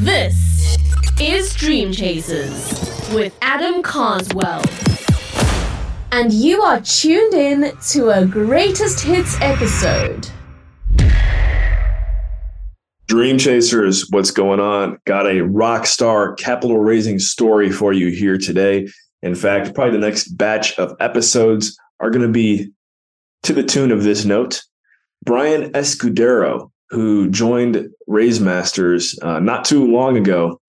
This is Dream Chasers with Adam Carswell. And you are tuned in to a greatest hits episode. Dream Chasers, what's going on? Got a rock star capital raising story for you here today. In fact, probably the next batch of episodes are going to be to the tune of this note. Bryan Escudero, who joined RaiseMasters uh, not too long ago,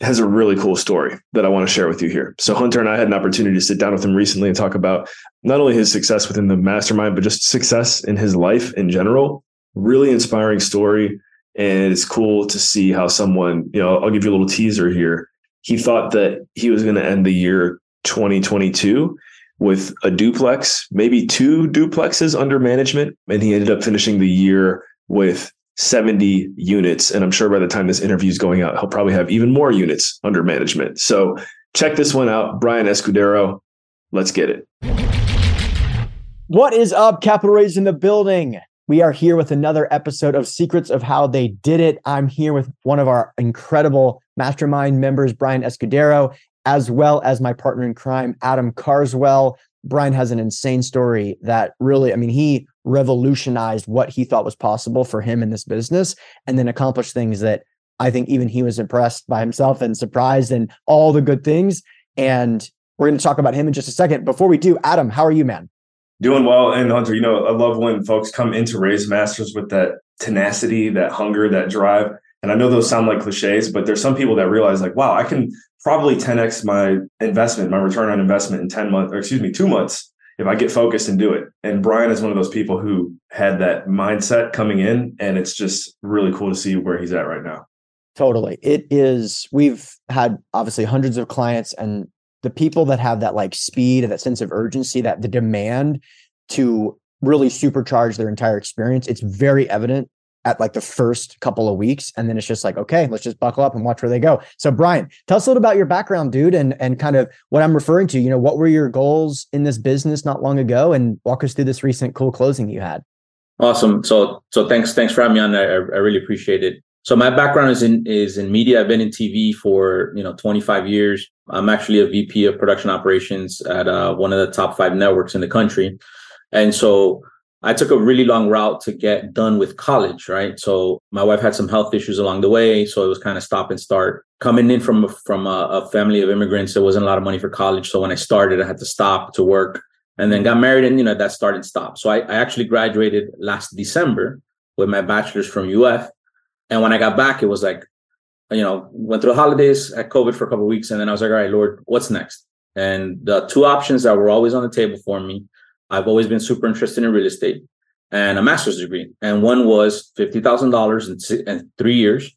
has a really cool story that I want to share with you here. So, Hunter and I had an opportunity to sit down with him recently and talk about not only his success within the mastermind, but just success in his life in general. Really inspiring story. And it's cool to see how someone, you know, I'll give you a little teaser here. He thought that he was going to end the year 2022 with a duplex, maybe two duplexes under management. And he ended up finishing the year with 70 units. And I'm sure by the time this interview is going out, he'll probably have even more units under management. So check this one out. Bryan Escudero, let's get it. What is up, Capital Raise in the building? We are here with another episode of Secrets of How They Did It. I'm here with one of our incredible mastermind members, Bryan Escudero, as well as my partner in crime, Adam Carswell. Bryan has an insane story that really, I mean, he revolutionized what he thought was possible for him in this business and then accomplished things that I think even he was impressed by himself and surprised and all the good things. And we're going to talk about him in just a second. Before we do, Adam, how are you, man? Doing well. And Hunter, you know, I love when folks come into RaiseMasters with that tenacity, that hunger, that drive. And I know those sound like cliches, but there's some people that realize, like, wow, I can probably 10x my investment, my return on investment in 10 months, or excuse me, two months if I get focused and do it. And Bryan is one of those people who had that mindset coming in. And it's just really cool to see where he's at right now. Totally. It is, we've had obviously hundreds of clients and the people that have that like speed and that sense of urgency, that the demand to really supercharge their entire experience, it's very evident at like the first couple of weeks. And then it's just like, okay, let's just buckle up and watch where they go. So Bryan, tell us a little about your background, dude, and and kind of what I'm referring to. You know, what were your goals in this business not long ago? And walk us through this recent cool closing you had. Awesome. So so thanks thanks for having me on. I, I really appreciate it. So my background is in is in media. I've been in TV for you know 25 years. I'm actually a VP of production operations at uh, one of the top five networks in the country, and so I took a really long route to get done with college. Right. So my wife had some health issues along the way, so it was kind of stop and start. Coming in from from a, a family of immigrants, there wasn't a lot of money for college. So when I started, I had to stop to work, and then got married, and you know that started stopped. So I, I actually graduated last December with my bachelor's from UF and when I got back, it was like, you know, went through the holidays, at COVID for a couple weeks, and then I was like, all right, Lord, what's next? And the two options that were always on the table for me, I've always been super interested in real estate and a master's degree. And one was fifty thousand dollars in three years,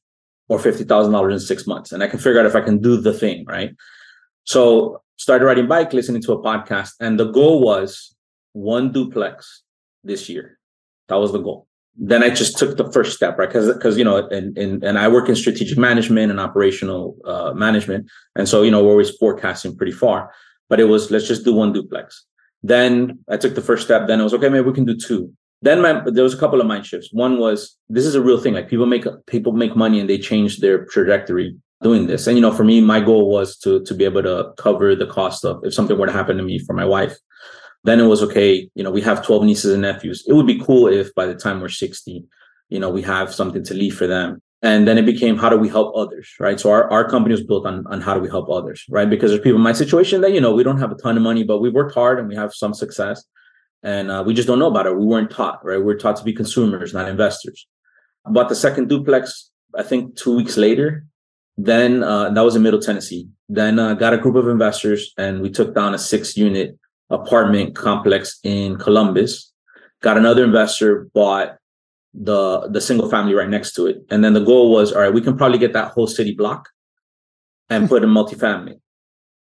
or fifty thousand dollars in six months, and I can figure out if I can do the thing right. So started riding bike, listening to a podcast, and the goal was one duplex this year. That was the goal then I just took the first step, right? Because because you know, and, and and I work in strategic management and operational uh, management, and so you know we're always forecasting pretty far. But it was let's just do one duplex. Then I took the first step. Then it was okay, maybe we can do two. Then my, there was a couple of mind shifts. One was this is a real thing. Like people make people make money and they change their trajectory doing this. And you know, for me, my goal was to to be able to cover the cost of if something were to happen to me for my wife. Then it was okay, you know, we have 12 nieces and nephews. It would be cool if by the time we're 60, you know, we have something to leave for them. And then it became how do we help others, right? So our, our company was built on, on how do we help others, right? Because there's people in my situation that, you know, we don't have a ton of money, but we worked hard and we have some success. And uh, we just don't know about it. We weren't taught, right? We we're taught to be consumers, not investors. Bought the second duplex, I think two weeks later. Then uh, that was in Middle Tennessee. Then uh, got a group of investors and we took down a six unit apartment complex in Columbus. Got another investor, bought the the single family right next to it, and then the goal was, all right, we can probably get that whole city block and put in multifamily.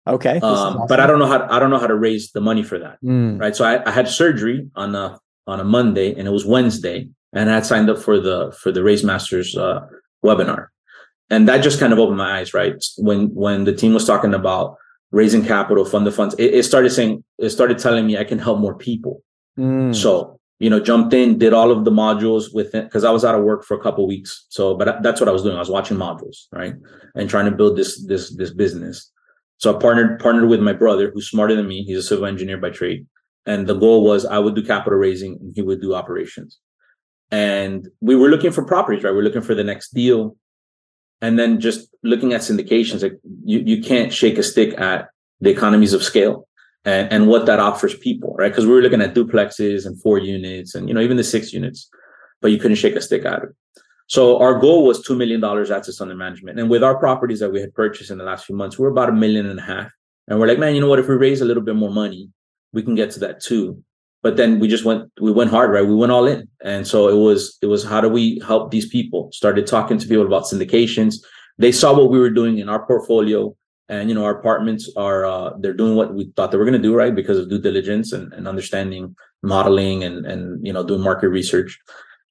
Okay, um, awesome. but I don't know how to, I don't know how to raise the money for that. Mm. Right, so I, I had surgery on a on a Monday, and it was Wednesday, and I had signed up for the for the RaiseMasters uh, webinar, and that just kind of opened my eyes. Right, when when the team was talking about raising capital, fund the funds, it, it, started saying, it started telling me I can help more people. Mm. So you know, jumped in, did all of the modules with it because I was out of work for a couple weeks. So, but that's what I was doing. I was watching modules, right, and trying to build this this this business. So I partnered partnered with my brother, who's smarter than me. He's a civil engineer by trade, and the goal was I would do capital raising and he would do operations. And we were looking for properties, right? We're looking for the next deal, and then just looking at syndications. Like you you can't shake a stick at the economies of scale and, and what that offers people, right? Because we were looking at duplexes and four units and you know even the six units, but you couldn't shake a stick at it. So our goal was two million dollars assets under management, and with our properties that we had purchased in the last few months, we we're about a million and a half. And we're like, man, you know what? If we raise a little bit more money, we can get to that too. But then we just went, we went hard, right? We went all in, and so it was, it was how do we help these people? Started talking to people about syndications. They saw what we were doing in our portfolio and you know our apartments are uh, they're doing what we thought they were going to do right? Because of due diligence and, and understanding modeling and and you know doing market research.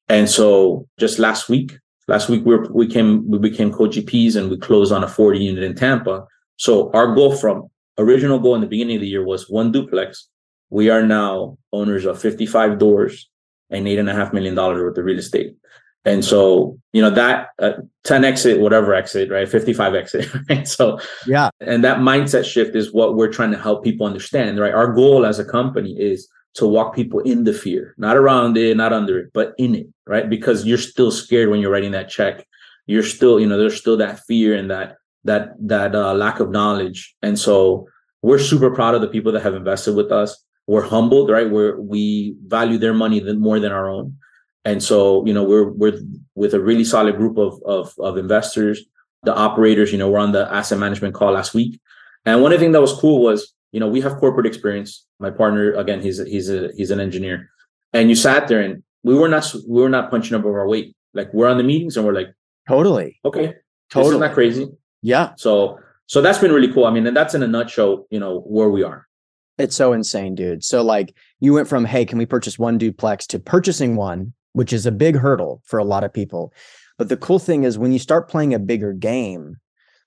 And so just last week last week we were, we came we became co-gps and we closed on a 40 unit in tampa. So our goal from original goal in the beginning of the year was one duplex. We are now owners of 55 doors and eight and a half million dollars worth of real estate and so, you know, that uh, 10 exit, whatever exit, right? 55 exit, right? So, yeah. And that mindset shift is what we're trying to help people understand, right? Our goal as a company is to walk people in the fear, not around it, not under it, but in it, right? Because you're still scared when you're writing that check. You're still, you know, there's still that fear and that, that, that uh, lack of knowledge. And so we're super proud of the people that have invested with us. We're humbled, right? We're, we value their money more than our own and so, you know, we're we're with a really solid group of of, of investors, the operators. You know, we're on the asset management call last week, and one of the things that was cool was, you know, we have corporate experience. My partner, again, he's a, he's a he's an engineer, and you sat there and we were not we were not punching above our weight. Like we're on the meetings and we're like, totally, okay, totally, not crazy. Yeah. So so that's been really cool. I mean, and that's in a nutshell, you know, where we are. It's so insane, dude. So like you went from, hey, can we purchase one duplex to purchasing one which is a big hurdle for a lot of people. But the cool thing is when you start playing a bigger game,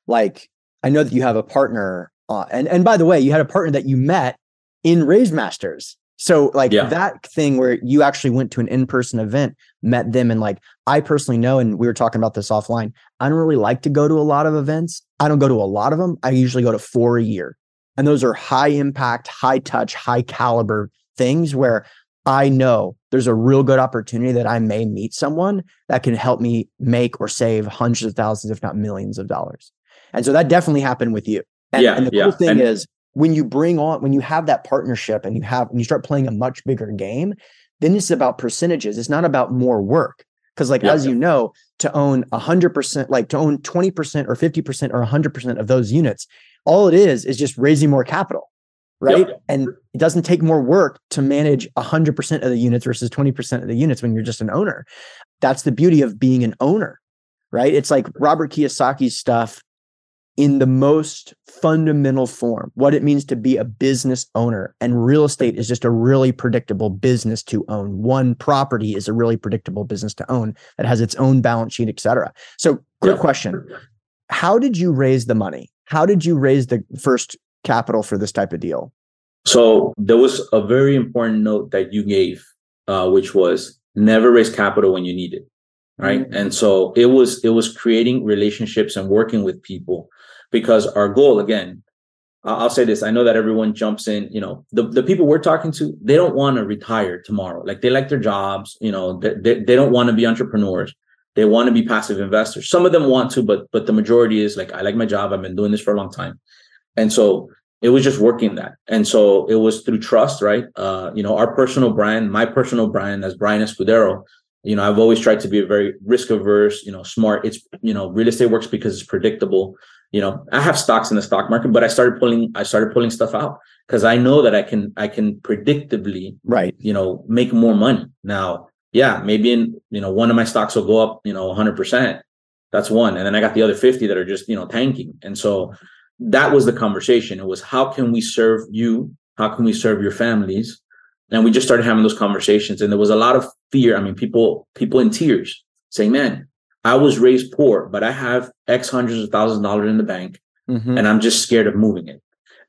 like I know that you have a partner, uh, and and by the way, you had a partner that you met in RaiseMasters. So like yeah. that thing where you actually went to an in-person event, met them, and like I personally know, and we were talking about this offline. I don't really like to go to a lot of events. I don't go to a lot of them. I usually go to four a year, and those are high impact, high touch, high caliber things where I know there's a real good opportunity that I may meet someone that can help me make or save hundreds of thousands, if not millions of dollars. And so that definitely happened with you. And, yeah, and the yeah. cool thing and- is when you bring on, when you have that partnership and you have, when you start playing a much bigger game, then it's about percentages. It's not about more work. Cause like, Yeah. as you know, to own a hundred percent, like to own 20% or 50% or hundred percent of those units, all it is, is just raising more capital right? Yep. And it doesn't take more work to manage 100% of the units versus 20% of the units when you're just an owner. That's the beauty of being an owner, right? It's like Robert Kiyosaki's stuff in the most fundamental form, what it means to be a business owner. And real estate is just a really predictable business to own. One property is a really predictable business to own that has its own balance sheet, et cetera. So, quick Yeah. question How did you raise the money? How did you raise the first capital for this type of deal? So there was a very important note that you gave, uh, which was never raise capital when you need it, right? Mm-hmm. And so it was it was creating relationships and working with people, because our goal again, I'll say this: I know that everyone jumps in. You know, the the people we're talking to, they don't want to retire tomorrow. Like they like their jobs. You know, they they, they don't want to be entrepreneurs. They want to be passive investors. Some of them want to, but but the majority is like, I like my job. I've been doing this for a long time, and so it was just working that. And so it was through trust, right? Uh, you know, our personal brand, my personal brand as Bryan Escudero, you know, I've always tried to be a very risk averse, you know, smart. It's, you know, real estate works because it's predictable. You know, I have stocks in the stock market, but I started pulling, I started pulling stuff out because I know that I can, I can predictably, Right. you know, make more money. Now, yeah, maybe in, you know, one of my stocks will go up, you know, hundred percent. That's one. And then I got the other 50 that are just, you know, tanking. And so that was the conversation. It was how can we serve you? How can we serve your families? And we just started having those conversations. And there was a lot of fear. I mean, people, people in tears saying, man, I was raised poor, but I have X hundreds of thousands of dollars in the bank Mhm. and I'm just scared of moving it.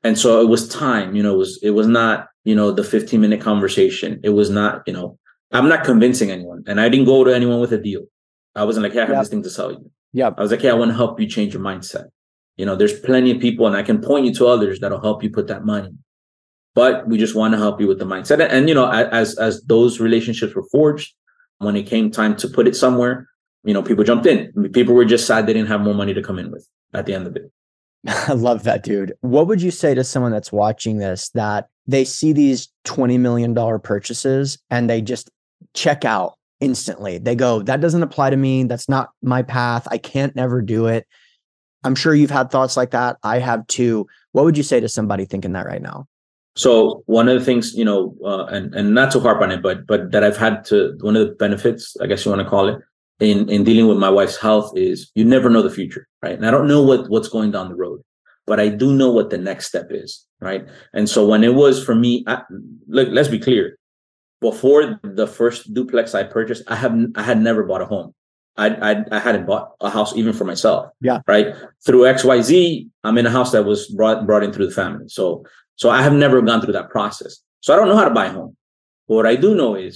And so it was time, you know, it was, it was not, you know, the 15 minute conversation. It was not, you know, I'm not convincing anyone. And I didn't go to anyone with a deal. I wasn't like, hey, I have Yep. this thing to sell you. Yep. I was like, hey, I want to help you change your mindset. You know, there's plenty of people, and I can point you to others that'll help you put that money. But we just want to help you with the mindset. And, you know, as as those relationships were forged, when it came time to put it somewhere, you know, people jumped in. People were just sad they didn't have more money to come in with at the end of it. I love that, dude. What would you say to someone that's watching this that they see these $20 million purchases and they just check out instantly? They go, that doesn't apply to me. That's not my path. I can't never do it. I'm sure you've had thoughts like that. I have too. What would you say to somebody thinking that right now? So one of the things, you know, uh, and and not to harp on it, but but that I've had to one of the benefits, I guess you want to call it, in in dealing with my wife's health is you never know the future, right? And I don't know what what's going down the road, but I do know what the next step is, right? And so when it was for me, I, look, let's be clear. Before the first duplex I purchased, I have I had never bought a home. I, I I hadn't bought a house even for myself. Yeah. Right. Through X Y Z, I'm in a house that was brought brought in through the family. So so I have never gone through that process. So I don't know how to buy a home. But what I do know is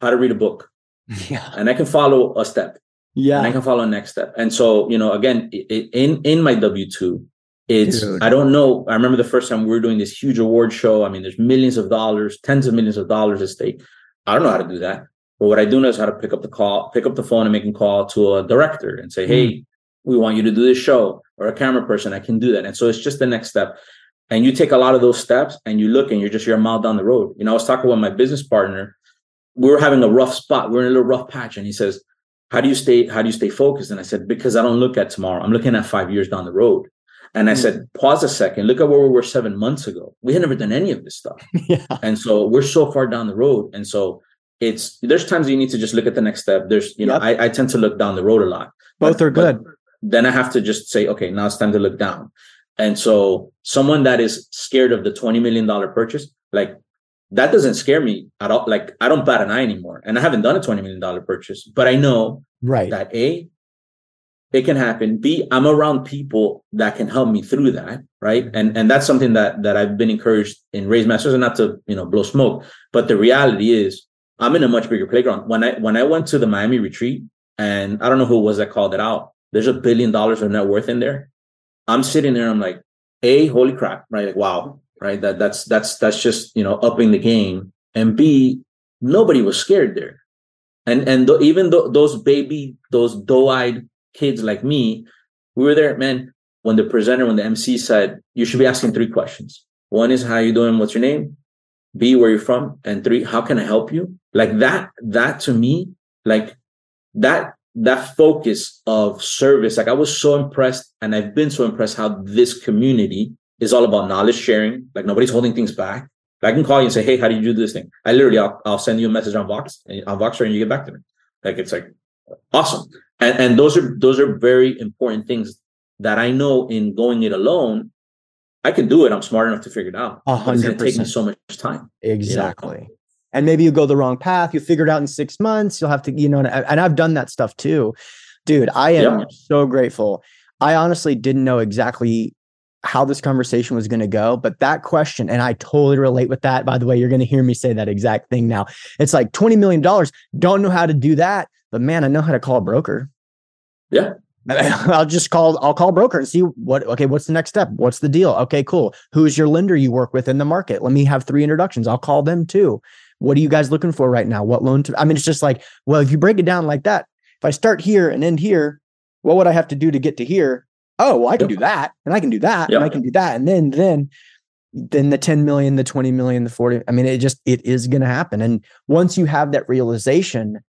how to read a book, Yeah. and I can follow a step, Yeah. and I can follow a next step. And so you know, again, i- i- in in my W two, it's Dude. I don't know. I remember the first time we were doing this huge award show. I mean, there's millions of dollars, tens of millions of dollars at stake. I don't know how to do that. But what I do know is how to pick up the call, pick up the phone and make a call to a director and say, Hey, we want you to do this show or a camera person. I can do that. And so it's just the next step. And you take a lot of those steps and you look and you're just, you're a mile down the road. You know, I was talking with my business partner. We were having a rough spot. We're in a little rough patch. And he says, how do you stay, how do you stay focused? And I said, because I don't look at tomorrow. I'm looking at five years down the road. And I Hmm. said, pause a second. Look at where we were seven months ago. We had never done any of this stuff. Yeah. And so we're so far down the road. And so it's there's times you need to just look at the next step. There's, you know, Yep. I, I tend to look down the road a lot. Both But- are good. Then I have to just say, okay, now it's time to look down. And so someone that is scared of the $20 million purchase, like that doesn't scare me at all. Like I don't bat an eye anymore. And I haven't done a $20 million purchase, but I know Right. that A, it can happen. B, I'm around people that can help me through that. Right. And and that's something that that I've been encouraged in RaiseMasters and not to, you know, blow smoke. But the reality is I'm in a much bigger playground. When I when I went to the Miami retreat, and I don't know who was that called it out, there's a billion dollars of net worth in there. I'm sitting there, I'm like, A, holy crap, right? Like, wow, right? That that's that's that's just you know upping the game. And B, nobody was scared there. And and th- even though those baby, those doe-eyed kids like me, we were there, man. When the presenter, when the MC said, you should be asking three questions. One is how you doing? What's your name? B, where you're from? And three, how can I help you? Like that, that to me, like that, that focus of service, like I was so impressed and I've been so impressed how this community is all about knowledge sharing. Like nobody's holding things back. I can call you and say, Hey, how do you do this thing? I literally, I'll, I'll send you a message on Vox, on Voxer and you get back to me. Like, it's like awesome. And, and those are, those are very important things that I know in going it alone, I can do it. I'm smart enough to figure it out. A But it's going to take me 100%. so much time. Exactly. And maybe you go the wrong path. You figure it out in six months. You'll have to, you know, and, and I've done that stuff too. Dude, I am Yeah. so grateful. I honestly didn't know exactly how this conversation was going to go, but that question, and I totally relate with that. By the way, you're going to hear me say that exact thing now. It's like $20 million. Don't know how to do that, but man, I know how to call a broker. Yeah. I'll just call, I'll call broker and see what, okay, what's the next step? What's the deal? Okay, cool. Who's your lender you work with in the market? Let me have three introductions. I'll call them too. What are you guys looking for right now? What loan to, I mean, it's just like, well, if you break it down like that, if I start here and end here, what would I have to do to get to here? Oh, well, I can Yep. do that and I can do that and I can do that. And then, then, then the 10 million, the 20 million, the 40. I mean, it just, it is going to happen. And once you have that realization,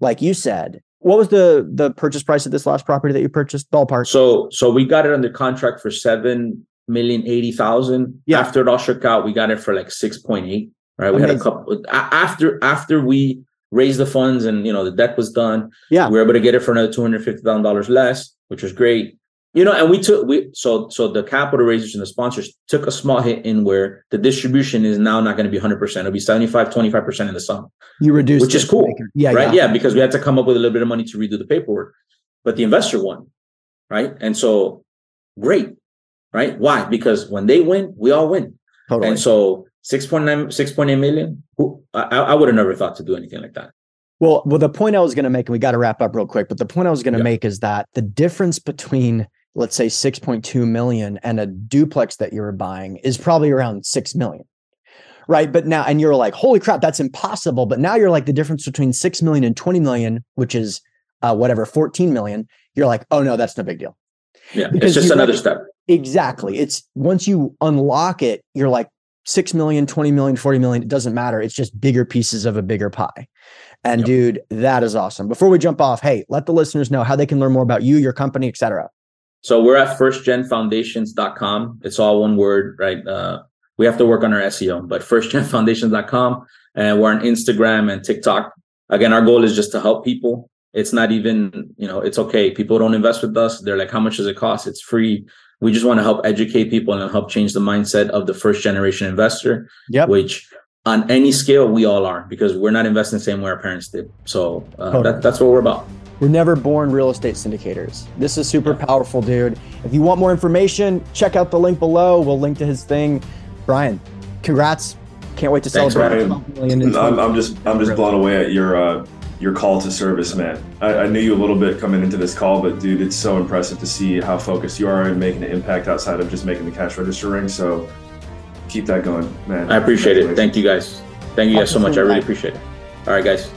like you said, what was the the purchase price of this last property that you purchased? Ballpark. So, so we got it under contract for seven million eighty thousand. Yeah. After it all shook out, we got it for like six point eight. Right. We had a couple after after we raised the funds and you know the debt was done. Yeah. we were able to get it for another two hundred fifty thousand dollars less, which was great. You know, and we took we so so the capital raisers and the sponsors took a small hit in where the distribution is now not going to be 100%. It'll be 75, 25% in the sum. You reduce, Which is cool, it- Yeah, right? yeah. Yeah. because we had to come up with a little bit of money to redo the paperwork, but the investor won, right? And so, great, right? Why? Because when they win, we all win. Totally. And so, 6.9 6.8 million who i, I would have never thought to do anything like that well well the point i was going to make and we got to wrap up real quick but the point i was going to yeah. make is that the difference between let's say 6.2 million and a duplex that you're buying is probably around 6 million right? But now and you're like holy crap that's impossible. But now you're like the difference between 6 million and 20 million which is uh, whatever 14 million you're like oh no that's no big deal. Yeah because it's just another step. Exactly. It's once you unlock it you're like 6 million 20 million 40 million it doesn't matter. It's just bigger pieces of a bigger pie. And yep. dude that is awesome. Before we jump off hey let the listeners know how they can learn more about you your company etc so we're at firstgenfoundations.com it's all one word right? Uh, we have to work on our seo but firstgenfoundations.com and we're on instagram and tiktok. Again our goal is just to help people. It's not even you know it's okay. People don't invest with us. They're like how much does it cost? It's free. We just want to help educate people and help change the mindset of the first generation investor yep. which on any scale we all are because we're not investing the same way our parents did. So uh, totally. that, that's what we're about we're never born real estate syndicators this is super powerful dude if you want more information check out the link below we'll link to his thing bryan congrats can't wait to Thanks, celebrate I'm, I'm, just i'm just blown away at your uh, your call to service, man. I, I, knew you a little bit coming into this call, but dude, it's so impressive to see how focused you are and making an impact outside of just making the cash register ring. So keep that going, man. I appreciate it. Thank you guys. Thank you guys so much. I really appreciate it. All right, guys.